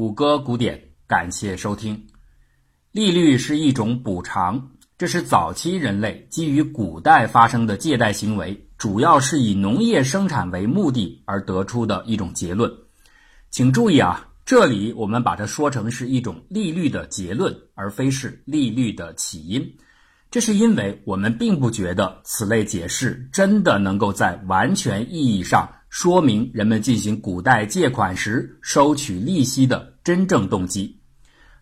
谷歌古典，感谢收听。利率是一种补偿，这是早期人类基于古代发生的借贷行为，主要是以农业生产为目的而得出的一种结论。请注意啊，这里我们把它说成是一种利率的结论，而非是利率的起因。这是因为我们并不觉得此类解释真的能够在完全意义上。说明人们进行古代借款时收取利息的真正动机。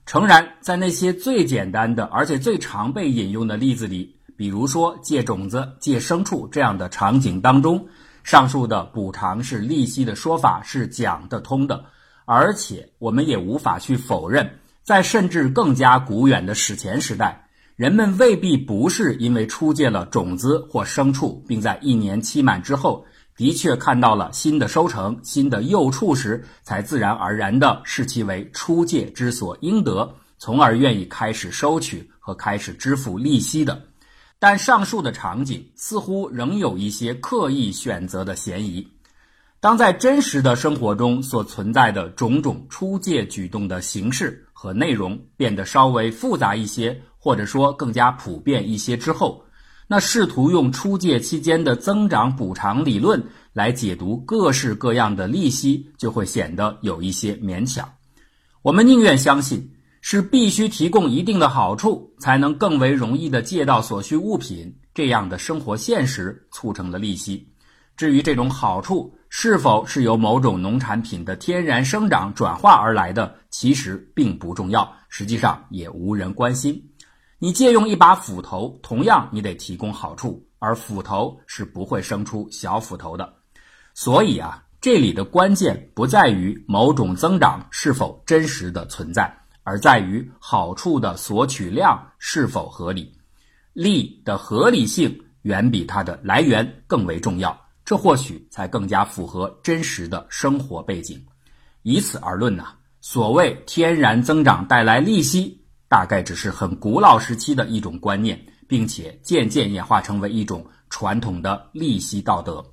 诚然，在那些最简单的而且最常被引用的例子里，比如说借种子、借牲畜这样的场景当中，上述的补偿是利息的说法是讲得通的。而且，我们也无法去否认，在甚至更加古远的史前时代，人们未必不是因为出借了种子或牲畜，并在一年期满之后。的确看到了新的收成、新的幼畜时，才自然而然地视其为出借之所应得，从而愿意开始收取和开始支付利息的。但上述的场景似乎仍有一些刻意选择的嫌疑。当在真实的生活中所存在的种种出借举动的形式和内容变得稍微复杂一些，或者说更加普遍一些之后，那试图用出借期间的增长补偿理论来解读各式各样的利息，就会显得有一些勉强。我们宁愿相信是必须提供一定的好处，才能更为容易的借到所需物品这样的生活现实促成了利息。至于这种好处是否是由某种农产品的天然生长转化而来的，其实并不重要，实际上也无人关心。你借用一把斧头，同样你得提供好处，而斧头是不会生出小斧头的。所以啊，这里的关键不在于某种增长是否真实的存在，而在于好处的索取量是否合理。利的合理性远比它的来源更为重要，这或许才更加符合真实的生活背景。以此而论呢，所谓天然增长带来利息。大概只是很古老时期的一种观念，并且渐渐演化成为一种传统的利息道德。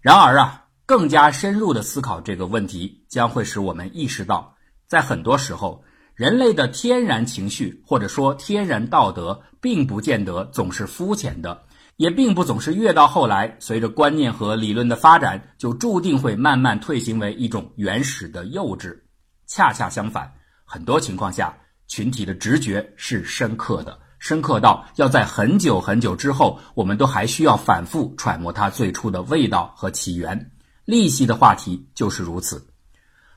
然而啊，更加深入的思考这个问题，将会使我们意识到，在很多时候，人类的天然情绪或者说天然道德，并不见得总是肤浅的，也并不总是越到后来，随着观念和理论的发展，就注定会慢慢退行为一种原始的幼稚。恰恰相反，很多情况下。群体的直觉是深刻的，深刻到要在很久很久之后，我们都还需要反复揣摩它最初的味道和起源。利息的话题就是如此。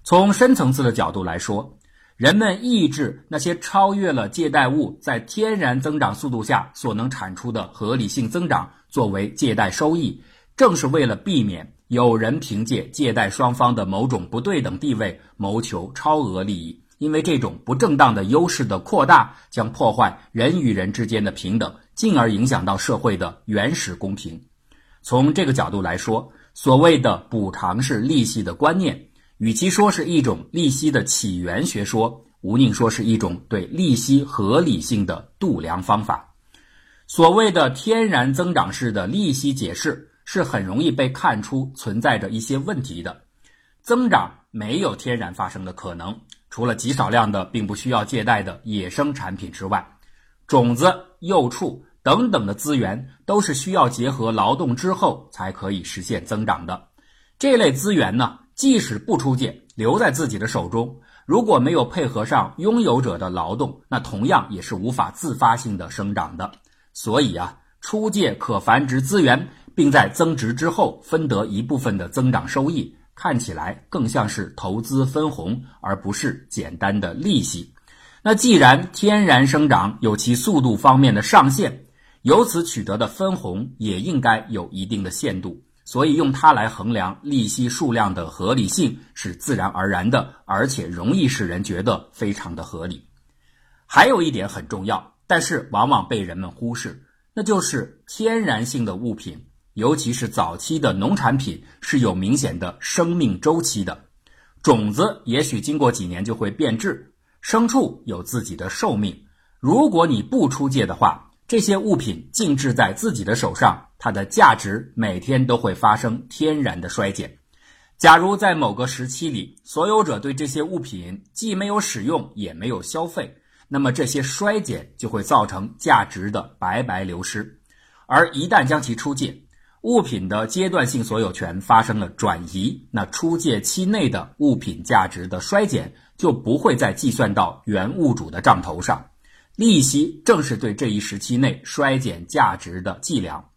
从深层次的角度来说，人们抑制那些超越了借贷物在天然增长速度下所能产出的合理性增长作为借贷收益，正是为了避免有人凭借借贷双方的某种不对等地位谋求超额利益。因为这种不正当的优势的扩大，将破坏人与人之间的平等，进而影响到社会的原始公平。从这个角度来说，所谓的补偿式利息的观念，与其说是一种利息的起源学说，无宁说是一种对利息合理性的度量方法。所谓的天然增长式的利息解释，是很容易被看出存在着一些问题的。增长没有天然发生的可能。除了极少量的并不需要借贷的野生产品之外，种子、幼畜等等的资源都是需要结合劳动之后才可以实现增长的。这类资源呢，即使不出借，留在自己的手中，如果没有配合上拥有者的劳动，那同样也是无法自发性的生长的。所以啊，出借可繁殖资源，并在增值之后分得一部分的增长收益。看起来更像是投资分红，而不是简单的利息。那既然天然生长有其速度方面的上限，由此取得的分红也应该有一定的限度。所以用它来衡量利息数量的合理性是自然而然的，而且容易使人觉得非常的合理。还有一点很重要，但是往往被人们忽视，那就是天然性的物品。尤其是早期的农产品是有明显的生命周期的，种子也许经过几年就会变质，牲畜有自己的寿命。如果你不出借的话，这些物品静置在自己的手上，它的价值每天都会发生天然的衰减。假如在某个时期里，所有者对这些物品既没有使用，也没有消费，那么这些衰减就会造成价值的白白流失。而一旦将其出借，物品的阶段性所有权发生了转移，那出借期内的物品价值的衰减就不会再计算到原物主的账头上。利息正是对这一时期内衰减价值的计量。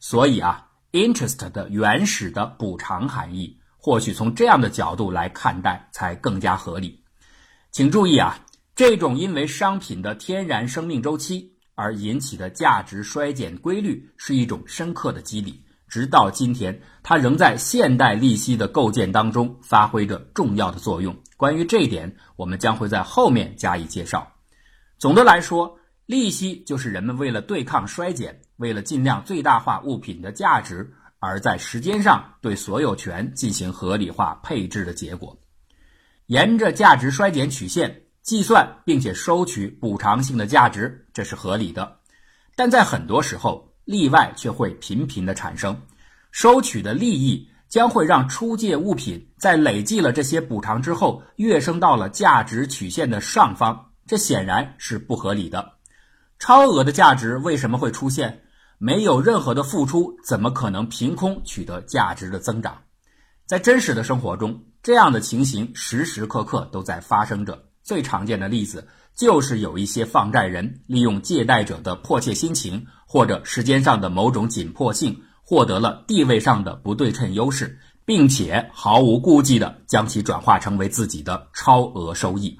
所以啊，interest 的原始的补偿含义。或许从这样的角度来看待才更加合理。请注意啊，这种因为商品的天然生命周期而引起的价值衰减规律是一种深刻的机理，直到今天，它仍在现代利息的构建当中发挥着重要的作用。关于这一点，我们将会在后面加以介绍。总的来说，利息就是人们为了对抗衰减，为了尽量最大化物品的价值。而在时间上对所有权进行合理化配置的结果，沿着价值衰减曲线计算并且收取补偿性的价值，这是合理的。但在很多时候，例外却会频频的产生，收取的利益将会让出借物品在累计了这些补偿之后跃升到了价值曲线的上方，这显然是不合理的。超额的价值为什么会出现？没有任何的付出，怎么可能凭空取得价值的增长？在真实的生活中，这样的情形时时刻刻都在发生着。最常见的例子就是有一些放债人利用借贷者的迫切心情或者时间上的某种紧迫性，获得了地位上的不对称优势，并且毫无顾忌地将其转化成为自己的超额收益。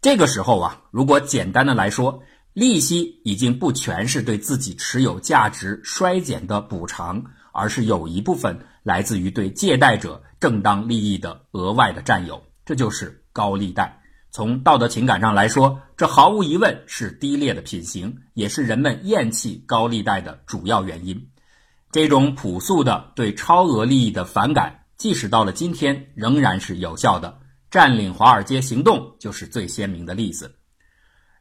这个时候啊，如果简单的来说，利息已经不全是对自己持有价值衰减的补偿，而是有一部分来自于对借贷者正当利益的额外的占有，这就是高利贷。从道德情感上来说，这毫无疑问是低劣的品行，也是人们厌弃高利贷的主要原因。这种朴素的对超额利益的反感，即使到了今天仍然是有效的。占领华尔街行动就是最鲜明的例子。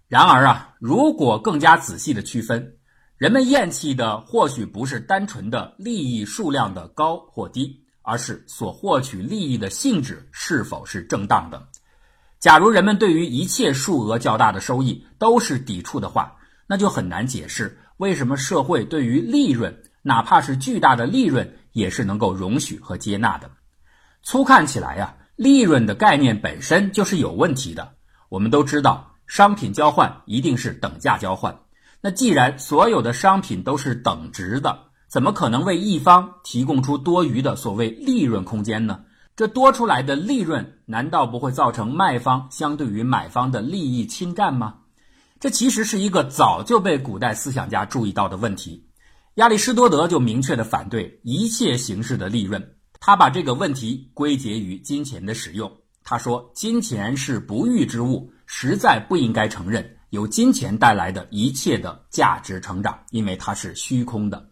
然而啊，如果更加仔细的区分，人们厌弃的或许不是单纯的利益数量的高或低，而是所获取利益的性质是否是正当的。假如人们对于一切数额较大的收益都是抵触的话，那就很难解释为什么社会对于利润，哪怕是巨大的利润，也是能够容许和接纳的。粗看起来呀，利润的概念本身就是有问题的。我们都知道。商品交换一定是等价交换，那既然所有的商品都是等值的，怎么可能为一方提供出多余的所谓利润空间呢？这多出来的利润难道不会造成卖方相对于买方的利益侵占吗？这其实是一个早就被古代思想家注意到的问题。亚里士多德就明确的反对一切形式的利润，他把这个问题归结于金钱的使用。他说：“金钱是不育之物。”实在不应该承认由金钱带来的一切的价值成长，因为它是虚空的。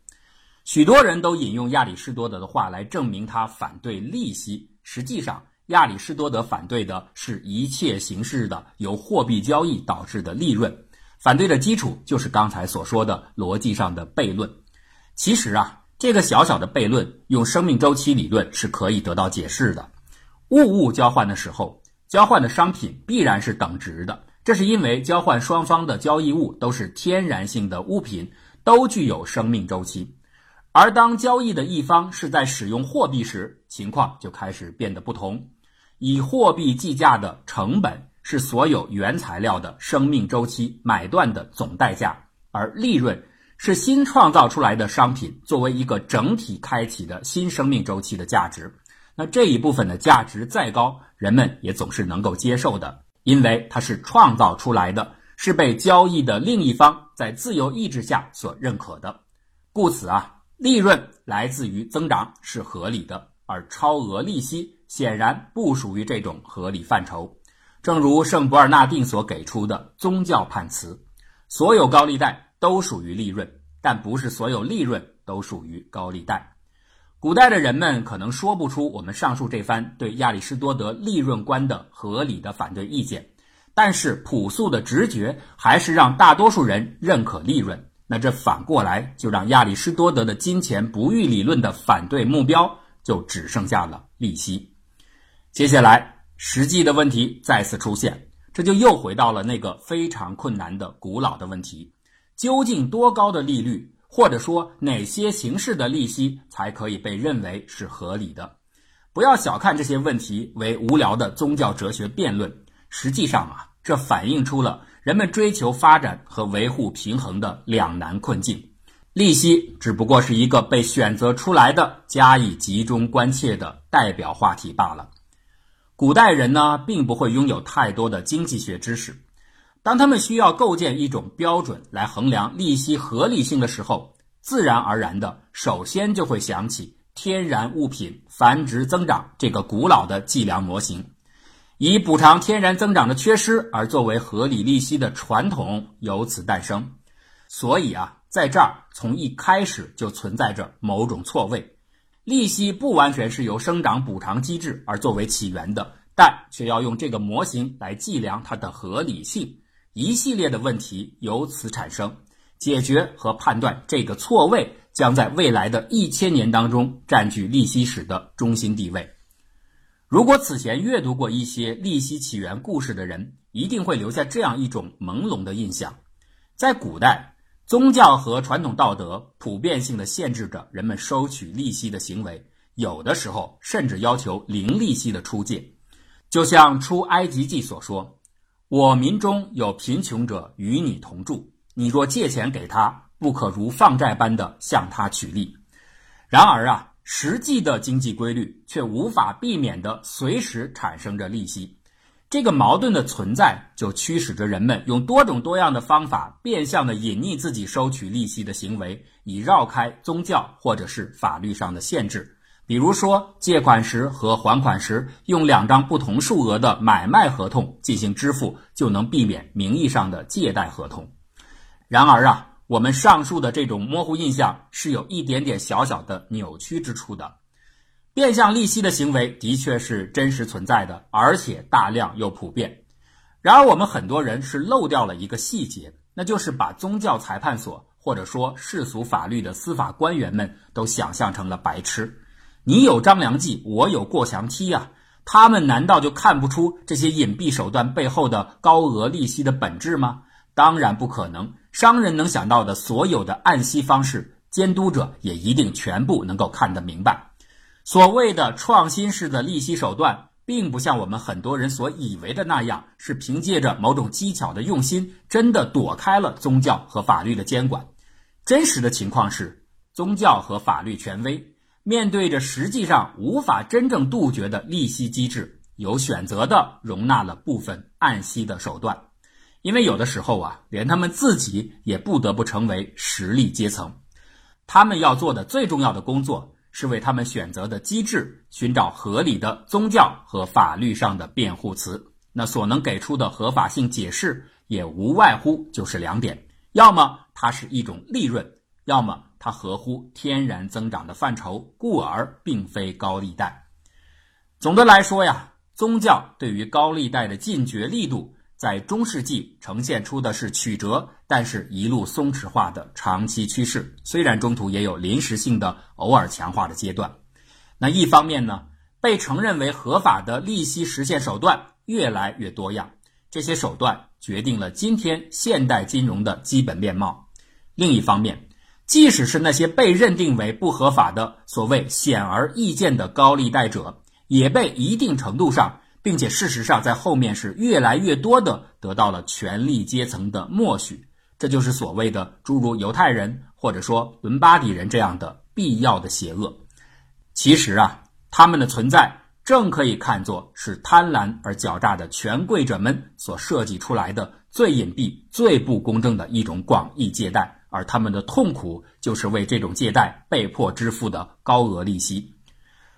许多人都引用亚里士多德的话来证明他反对利息。实际上，亚里士多德反对的是一切形式的由货币交易导致的利润。反对的基础就是刚才所说的逻辑上的悖论。其实啊，这个小小的悖论用生命周期理论是可以得到解释的。物物交换的时候。交换的商品必然是等值的，这是因为交换双方的交易物都是天然性的物品，都具有生命周期。而当交易的一方是在使用货币时，情况就开始变得不同。以货币计价的成本是所有原材料的生命周期买断的总代价，而利润是新创造出来的商品作为一个整体开启的新生命周期的价值。那这一部分的价值再高，人们也总是能够接受的，因为它是创造出来的，是被交易的另一方在自由意志下所认可的。故此啊，利润来自于增长是合理的，而超额利息显然不属于这种合理范畴。正如圣博尔纳定所给出的宗教判词：所有高利贷都属于利润，但不是所有利润都属于高利贷。古代的人们可能说不出我们上述这番对亚里士多德利润观的合理的反对意见，但是朴素的直觉还是让大多数人认可利润。那这反过来就让亚里士多德的金钱不育理论的反对目标就只剩下了利息。接下来，实际的问题再次出现，这就又回到了那个非常困难的古老的问题：究竟多高的利率，或者说哪些形式的利息才可以被认为是合理的？不要小看这些问题为无聊的宗教哲学辩论，实际上啊，这反映出了人们追求发展和维护平衡的两难困境。利息只不过是一个被选择出来的、加以集中关切的代表话题罢了。古代人呢，并不会拥有太多的经济学知识。当他们需要构建一种标准来衡量利息合理性的时候，自然而然的，首先就会想起天然物品繁殖增长这个古老的计量模型，以补偿天然增长的缺失而作为合理利息的传统由此诞生。所以啊，在这儿从一开始就存在着某种错位。利息不完全是由生长补偿机制而作为起源的，但却要用这个模型来计量它的合理性。一系列的问题由此产生，解决和判断这个错位将在未来的一千年当中占据利息史的中心地位。如果此前阅读过一些利息起源故事的人，一定会留下这样一种朦胧的印象：在古代。宗教和传统道德普遍性的限制着人们收取利息的行为，有的时候甚至要求零利息的出借。就像出埃及记所说：“我民中有贫穷者与你同住，你若借钱给他，不可如放债般的向他取利。”然而啊，实际的经济规律却无法避免的随时产生着利息。这个矛盾的存在，就驱使着人们用多种多样的方法，变相的隐匿自己收取利息的行为，以绕开宗教或者是法律上的限制。比如说，借款时和还款时用两张不同数额的买卖合同进行支付，就能避免名义上的借贷合同。然而啊，我们上述的这种模糊印象是有一点点小小的扭曲之处的。变相利息的行为的确是真实存在的，而且大量又普遍。然而，我们很多人是漏掉了一个细节，那就是把宗教裁判所或者说世俗法律的司法官员们都想象成了白痴。你有张良计，我有过墙梯呀，他们难道就看不出这些隐蔽手段背后的高额利息的本质吗？当然不可能。商人能想到的所有的暗息方式，监督者也一定全部能够看得明白。所谓的创新式的利息手段，并不像我们很多人所以为的那样，是凭借着某种技巧的用心，真的躲开了宗教和法律的监管。真实的情况是，宗教和法律权威面对着实际上无法真正杜绝的利息机制，有选择的容纳了部分暗息的手段。因为有的时候啊，连他们自己也不得不成为实力阶层，他们要做的最重要的工作。是为他们选择的机制寻找合理的宗教和法律上的辩护词，那所能给出的合法性解释也无外乎就是两点：要么它是一种利润，要么它合乎天然增长的范畴，故而并非高利贷。总的来说呀，宗教对于高利贷的禁绝力度。在中世纪呈现出的是曲折，但是一路松弛化的长期趋势。虽然中途也有临时性的偶尔强化的阶段。那一方面呢，被承认为合法的利息实现手段越来越多样，这些手段决定了今天现代金融的基本面貌。另一方面，即使是那些被认定为不合法的所谓显而易见的高利贷者，也被一定程度上。并且事实上，在后面是越来越多的得到了权力阶层的默许，这就是所谓的诸如犹太人或者说伦巴底人这样的必要的邪恶。其实啊，他们的存在正可以看作是贪婪而狡诈的权贵者们所设计出来的最隐蔽、最不公正的一种广义借贷，而他们的痛苦就是为这种借贷被迫支付的高额利息。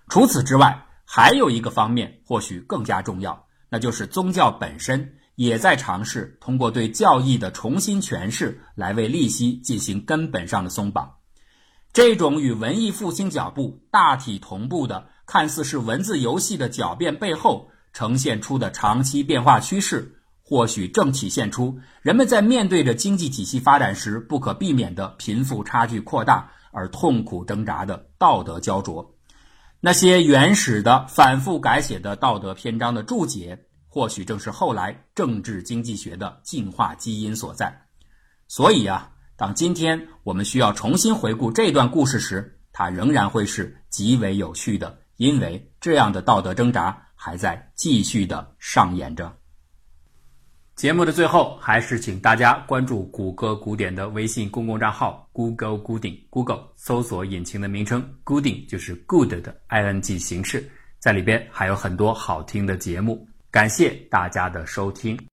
除此之外，还有一个方面或许更加重要，那就是宗教本身也在尝试通过对教义的重新诠释来为利息进行根本上的松绑。这种与文艺复兴脚步大体同步的，看似是文字游戏的狡辩背后呈现出的长期变化趋势，或许正体现出人们在面对着经济体系发展时不可避免的贫富差距扩大而痛苦挣扎的道德焦灼。那些原始的、反复改写的道德篇章的注解，或许正是后来政治经济学的进化基因所在。所以啊，当今天我们需要重新回顾这段故事时，它仍然会是极为有趣的，因为这样的道德挣扎还在继续的上演着。节目的最后，还是请大家关注谷歌古典的微信公共账号 Google Gooding，Google 搜索引擎的名称 Gooding 就是 Good 的 ing 形式，在里边还有很多好听的节目。感谢大家的收听。